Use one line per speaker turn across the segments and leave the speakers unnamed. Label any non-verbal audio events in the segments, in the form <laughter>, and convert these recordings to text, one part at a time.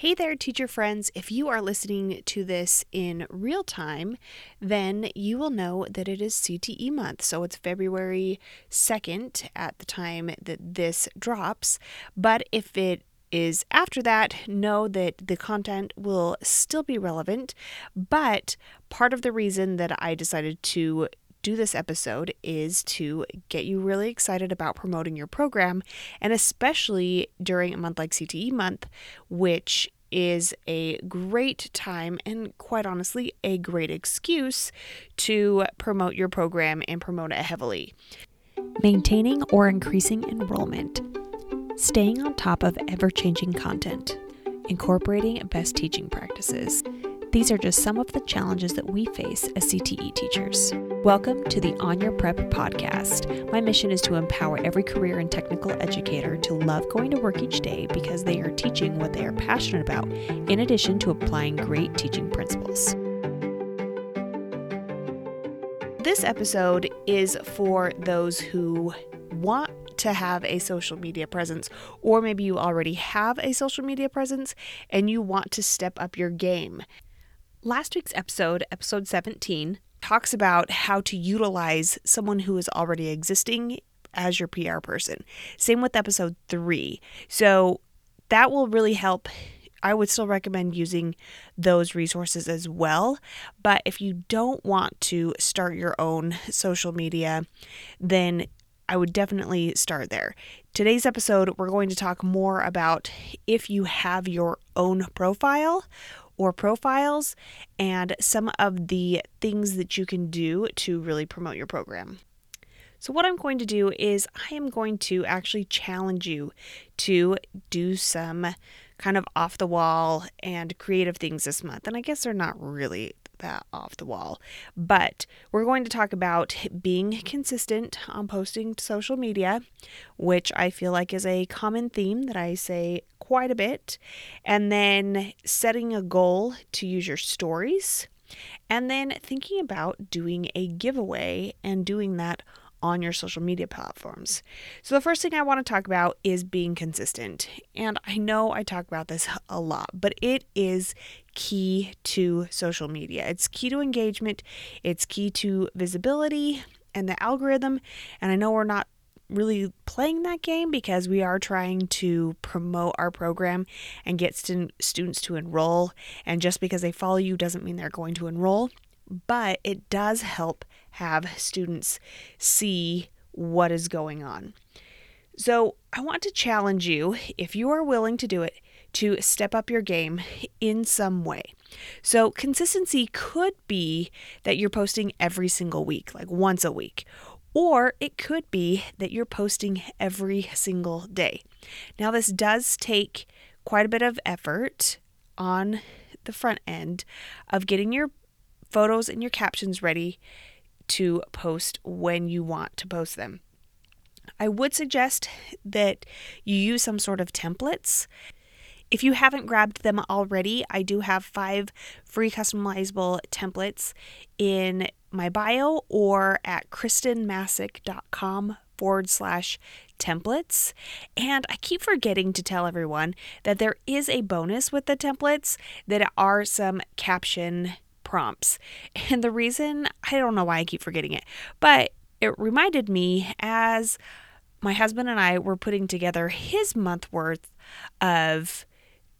Hey there, teacher friends. If you are listening to this in real time, then you will know that it is CTE month. So it's February 2nd at the time that this drops. But if it is after that, know that the content will still be relevant. But part of the reason that I decided to do this episode is to get you really excited about promoting your program, and especially during a month like CTE month, which is a great time and quite honestly a great excuse to promote your program and promote it heavily. Maintaining or increasing enrollment, staying on top of ever changing content, incorporating best teaching practices. These are just some of the challenges that we face as CTE teachers. Welcome to the On Your Prep podcast. My mission is to empower every career and technical educator to love going to work each day because they are teaching what they are passionate about, in addition to applying great teaching principles. This episode is for those who want to have a social media presence, or maybe you already have a social media presence and you want to step up your game. Last week's episode, episode 17, talks about how to utilize someone who is already existing as your PR person. Same with episode 3. So that will really help. I would still recommend using those resources as well. But if you don't want to start your own social media, then I would definitely start there. Today's episode, we're going to talk more about if you have your own profile or profiles and some of the things that you can do to really promote your program. So, what I'm going to do is, I am going to actually challenge you to do some kind of off the wall and creative things this month. And I guess they're not really that off the wall. But we're going to talk about being consistent on posting to social media, which I feel like is a common theme that I say quite a bit, and then setting a goal to use your stories, and then thinking about doing a giveaway and doing that on your social media platforms. So, the first thing I want to talk about is being consistent. And I know I talk about this a lot, but it is key to social media. It's key to engagement, it's key to visibility and the algorithm. And I know we're not really playing that game because we are trying to promote our program and get st- students to enroll. And just because they follow you doesn't mean they're going to enroll but it does help have students see what is going on. So, I want to challenge you, if you are willing to do it, to step up your game in some way. So, consistency could be that you're posting every single week, like once a week, or it could be that you're posting every single day. Now, this does take quite a bit of effort on the front end of getting your photos and your captions ready to post when you want to post them. I would suggest that you use some sort of templates. If you haven't grabbed them already, I do have five free customizable templates in my bio or at khristenmassic.com forward slash templates. And I keep forgetting to tell everyone that there is a bonus with the templates that are some caption prompts. <laughs> And the reason, I don't know why I keep forgetting it, but it reminded me as my husband and I were putting together his month worth of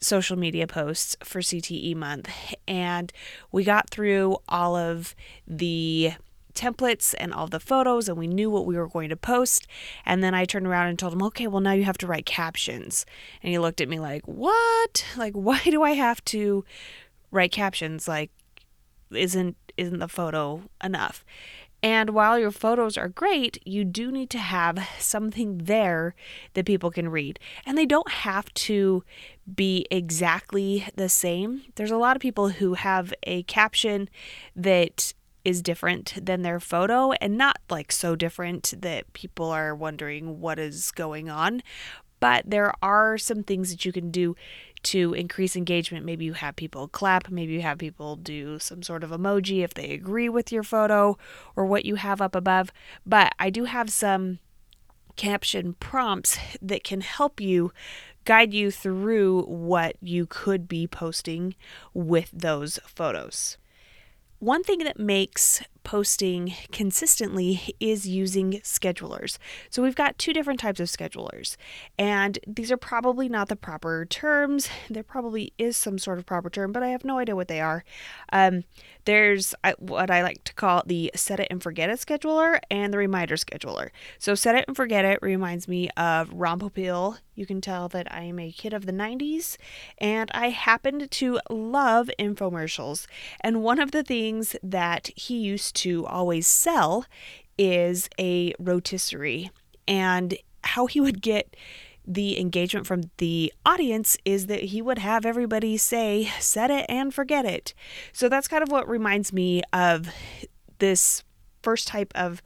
social media posts for CTE month. And we got through all of the templates and all the photos and we knew what we were going to post and then I turned around and told him, "Okay, well now you have to write captions." And he looked at me like, "What? Like <laughs> why do I have to write captions like isn't isn't the photo enough. And while your photos are great, you do need to have something there that people can read. And they don't have to be exactly the same. There's a lot of people who have a caption that is different than their photo and not like so different that people are wondering what is going on. But there are some things that you can do to increase engagement. Maybe you have people clap, maybe you have people do some sort of emoji if they agree with your photo or what you have up above. But I do have some caption prompts that can help you guide you through what you could be posting with those photos. One thing that makes posting consistently is using schedulers. So we've got two different types of schedulers, and these are probably not the proper terms. There probably is some sort of proper term, but I have no idea what they are. Um, there's what I like to call the set it and forget it scheduler and the reminder scheduler. So set it and forget it reminds me of Ron Popeil. You can tell that I am a kid of the 90s and I happened to love infomercials. And one of the things that he used to always sell is a rotisserie and how he would get the engagement from the audience is that he would have everybody say, set it and forget it. So that's kind of what reminds me of this first type of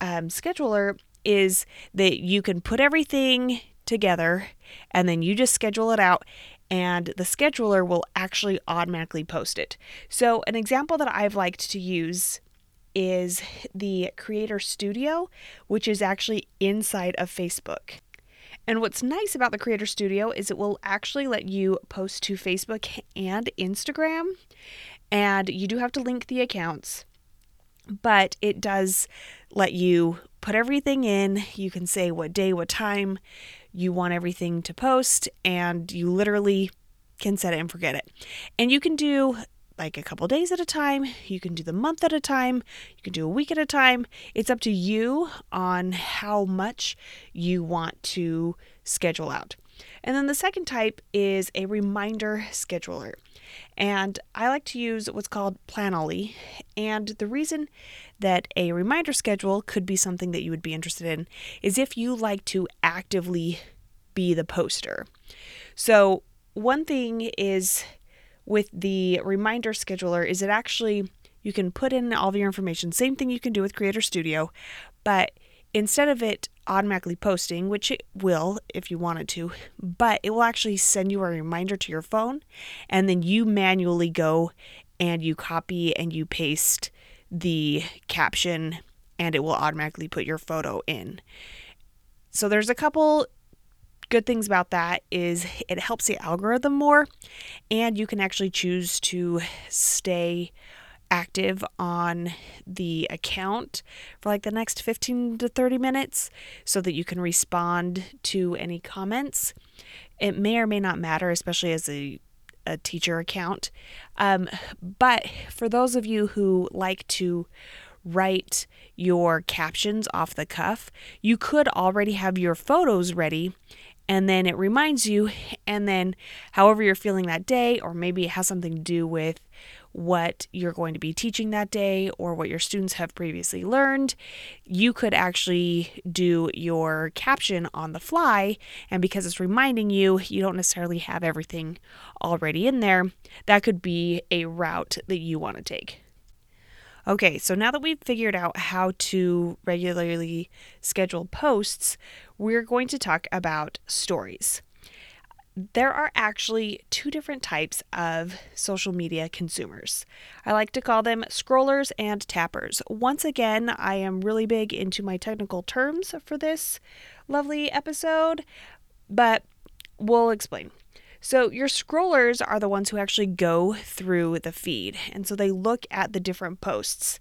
um, scheduler is that you can put everything together and then you just schedule it out and the scheduler will actually automatically post it. So, an example that I've liked to use is the Creator Studio, which is actually inside of Facebook. And what's nice about the Creator Studio is it will actually let you post to Facebook and Instagram. And you do have to link the accounts, but it does let you put everything in. You can say what day, what time you want everything to post, and you literally can set it and forget it. And you can do like a couple days at a time. You can do the month at a time. You can do a week at a time. It's up to you on how much you want to schedule out. And then the second type is a reminder scheduler. And I like to use what's called Planoly. And the reason that a reminder schedule could be something that you would be interested in is if you like to actively be the poster. So, one thing is with the reminder scheduler is it actually you can put in all of your information same thing you can do with creator studio but instead of it automatically posting which it will if you wanted to but it will actually send you a reminder to your phone and then you manually go and you copy and you paste the caption and it will automatically put your photo in so there's a couple good things about that is it helps the algorithm more and you can actually choose to stay active on the account for like the next 15 to 30 minutes so that you can respond to any comments. It may or may not matter, especially as a a teacher account. Um, but for those of you who like to write your captions off the cuff, you could already have your photos ready and then it reminds you and then however you're feeling that day or maybe it has something to do with what you're going to be teaching that day or what your students have previously learned you could actually do your caption on the fly and because it's reminding you you don't necessarily have everything already in there that could be a route that you want to take Okay, so now that we've figured out how to regularly schedule posts, we're going to talk about stories. There are actually two different types of social media consumers. I like to call them scrollers and tappers. Once again, I am really big into my technical terms for this lovely episode, but we'll explain. So, your scrollers are the ones who actually go through the feed. And so they look at the different posts.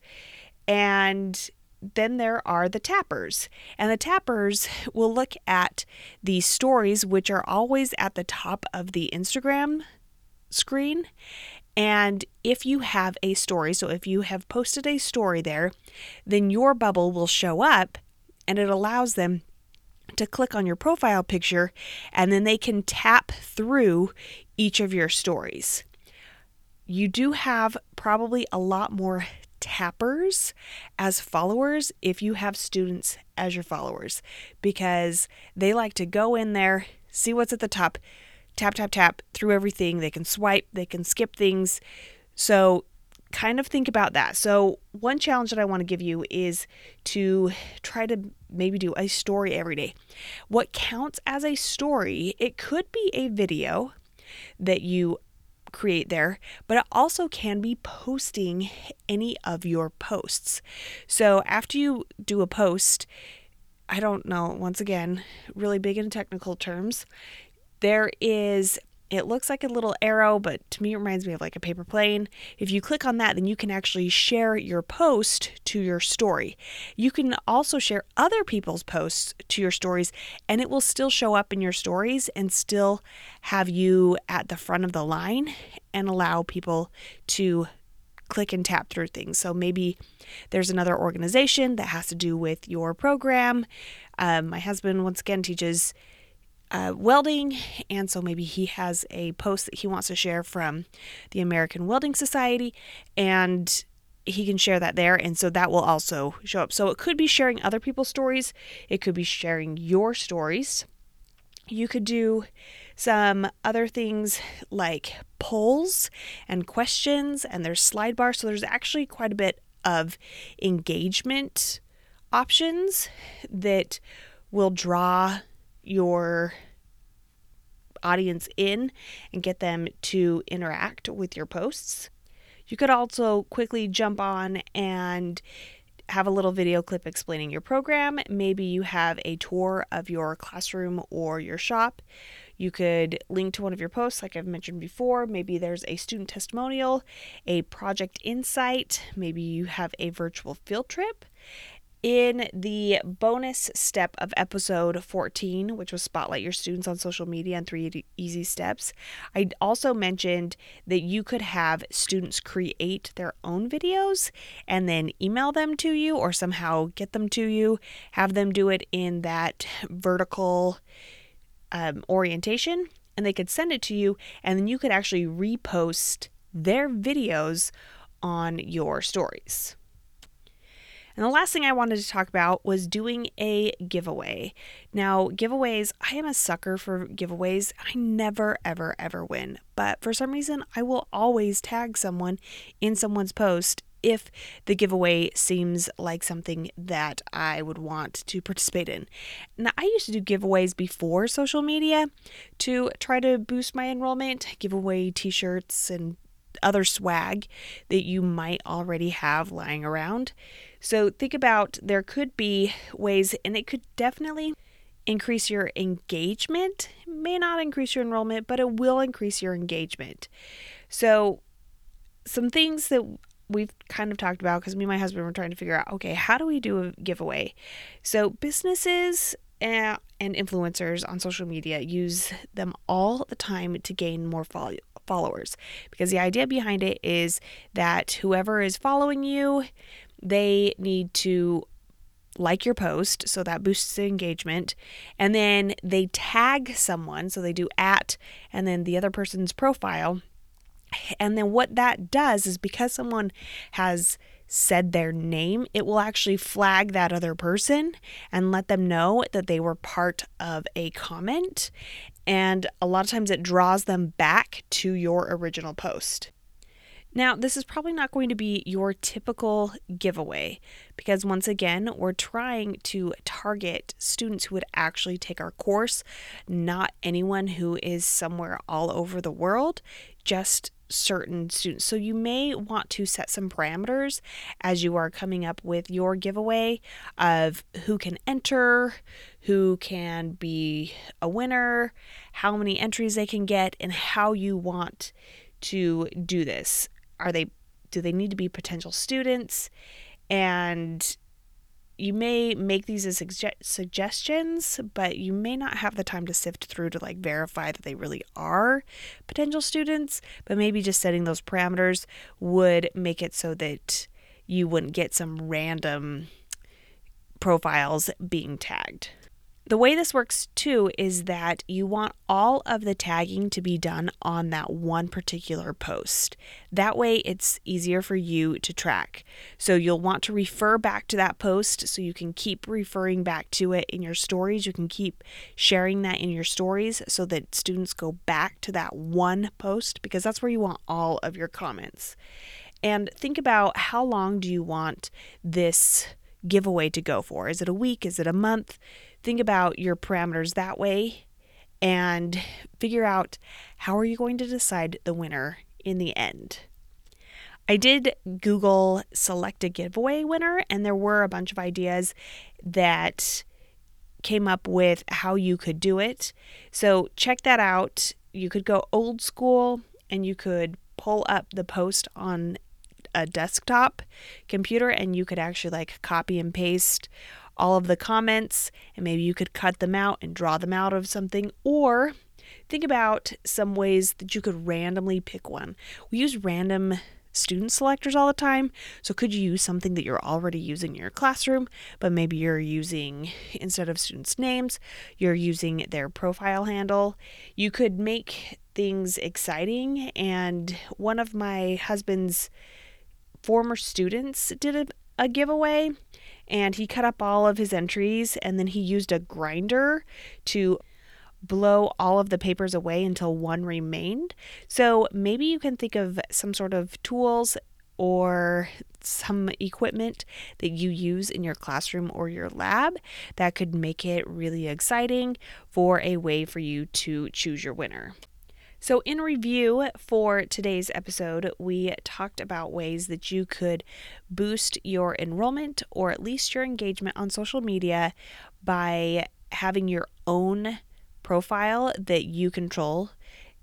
And then there are the tappers. And the tappers <laughs> will look at the stories, which are always at the top of the Instagram screen. And if you have a story, so if you have posted a story there, then your bubble will show up and it allows them to click on your profile picture and then they can tap through each of your stories. You do have probably a lot more tappers as followers if you have students as your followers because they like to go in there, see what's at the top, tap, tap, tap through everything. They can swipe, they can skip things. So kind of think about that. So, one challenge that I want to give you is to try to maybe do a story every day. What counts as a story, it could be a video that you create there, but it also can be posting any of your posts. So, after you do a post, I don't know, once again, really big in technical terms. There is it looks like a little arrow, but to me, it reminds me of like a paper plane. If you click on that, then you can actually share your post to your story. You can also share other people's posts to your stories, and it will still show up in your stories and still have you at the front of the line and allow people to click and tap through things. So maybe there's another organization that has to do with your program. Um, my husband, once again, teaches uh, welding, and so maybe he has a post that he wants to share from the American Welding Society, and he can share that there, and so that will also show up. So it could be sharing other people's stories, it could be sharing your stories. You could do some other things like polls and questions, and there's slide bar. So there's actually quite a bit of engagement options that will draw your audience in and get them to interact with your posts. You could also quickly jump on and have a little video clip explaining your program. Maybe you have a tour of your classroom or your shop. You could link to one of your posts, like I've mentioned before. Maybe there's a student testimonial, a project insight, maybe you have a virtual field trip. In the bonus step of episode 14, which was Spotlight Your Students on Social Media and Three Easy Steps, I also mentioned that you could have students create their own videos and then email them to you or somehow get them to you, have them do it in that vertical um, orientation, and they could send it to you, and then you could actually repost their videos on your stories. And the last thing I wanted to talk about was doing a giveaway. Now, giveaways, I am a sucker for giveaways. I never, ever, ever win. But for some reason, I will always tag someone in someone's post if the giveaway seems like something that I would want to participate in. Now, I used to do giveaways before social media to try to boost my enrollment, give away t shirts and other swag that you might already have lying around. So think about there could be ways, and it could definitely increase your engagement. It may not increase your enrollment, but it will increase your engagement. So, some things that we've kind of talked about because me and my husband were trying to figure out okay, how do we do a giveaway? So, businesses eh, and influencers on social media use them all the time to gain more followers because the idea behind it is that whoever is following you they need to like your post, so that boosts the engagement. And then they tag someone, so they do at and then the other person's profile. And then what that does is because someone has said their name, it will actually flag that other person and let them know that they were part of a comment. And a lot of times it draws them back to your original post. Now, this is probably not going to be your typical giveaway because, once again, we're trying to target students who would actually take our course, not anyone who is somewhere all over the world, just certain students. So, you may want to set some parameters as you are coming up with your giveaway of who can enter, who can be a winner, how many entries they can get, and how you want to do this are they do they need to be potential students and you may make these as suge- suggestions, but you may not have the time to sift through to like verify that they really are potential students. But maybe just setting those parameters would make it so that you wouldn't get some random profiles being tagged. The way this works too is that you want all of the tagging to be done on that one particular post. That way, it's easier for you to track. So, you'll want to refer back to that post so you can keep referring back to it in your stories. You can keep sharing that in your stories so that students go back to that one post because that's where you want all of your comments. And think about how long do you want this giveaway to go for? Is it a week? Is it a month? think about your parameters that way and figure out how are you going to decide the winner in the end. I did Google select a giveaway winner and there were a bunch of ideas that came up with how you could do it. So check that out. You could go old school and you could pull up the post on a desktop computer and you could actually like copy and paste all of the comments and maybe you could cut them out and draw them out of something or think about some ways that you could randomly pick one. We use random student selectors all the time. So could you use something that you're already using in your classroom, but maybe you're using instead of students' names, you're using their profile handle. You could make things exciting and one of my husband's former students did a, a giveaway and he cut up all of his entries and then he used a grinder to blow all of the papers away until one remained. So maybe you can think of some sort of tools or some equipment that you use in your classroom or your lab that could make it really exciting for a way for you to choose your winner. So, in review for today's episode, we talked about ways that you could boost your enrollment or at least your engagement on social media by having your own profile that you control.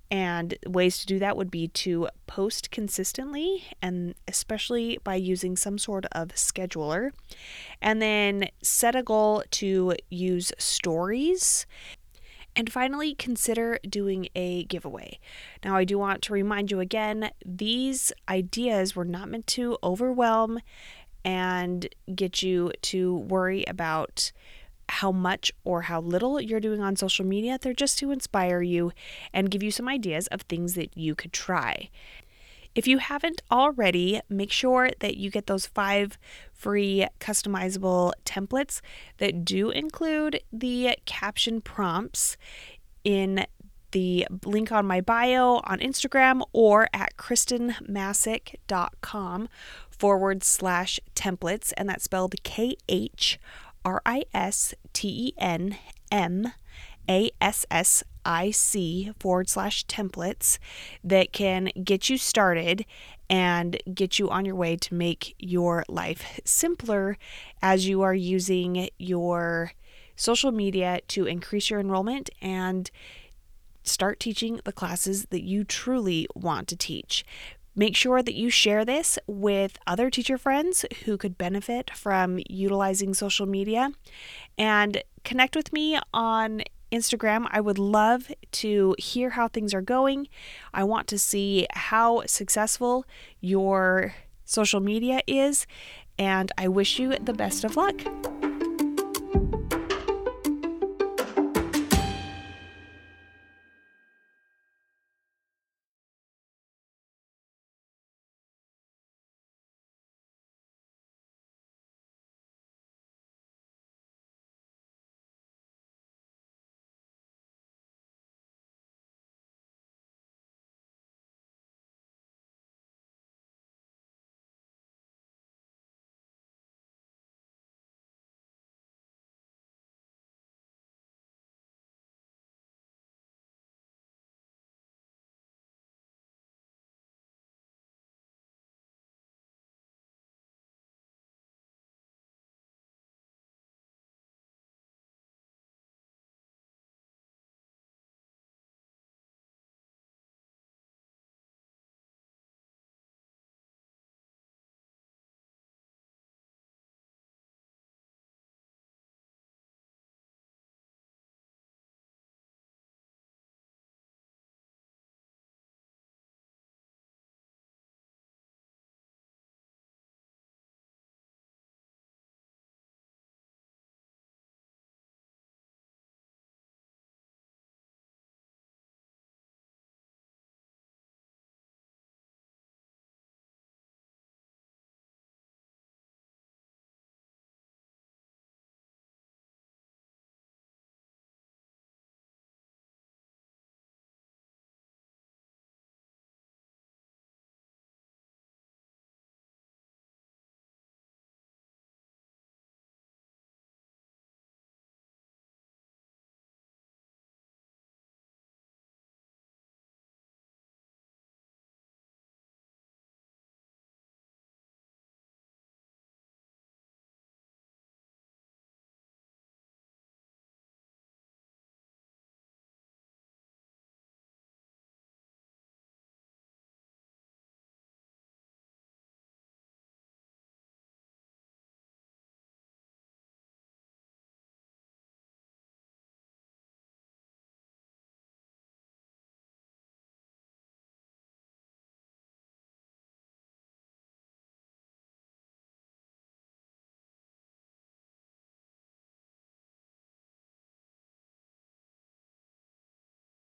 And ways to do that would be to post consistently, and especially by using some sort of scheduler. And then set a goal to use stories and finally, consider doing a giveaway. Now, I do want to remind you again these ideas were not meant to overwhelm and get you to worry about how much or how little you're doing on social media. They're just to inspire you and give you some ideas of things that you could try. If you haven't already, make sure that you get those five free customizable templates that do include the caption prompts in the link on my bio on Instagram or at khristenmassic.com forward slash templates. And that's spelled K H R I S T E N M A S S IC forward slash templates that can get you started and get you on your way to make your life simpler as you are using your social media to increase your enrollment and start teaching the classes that you truly want to teach. Make sure that you share this with other teacher friends who could benefit from utilizing social media and connect with me on Instagram. I would love to hear how things are going. I want to see how successful your social media is, and I wish you the best of luck.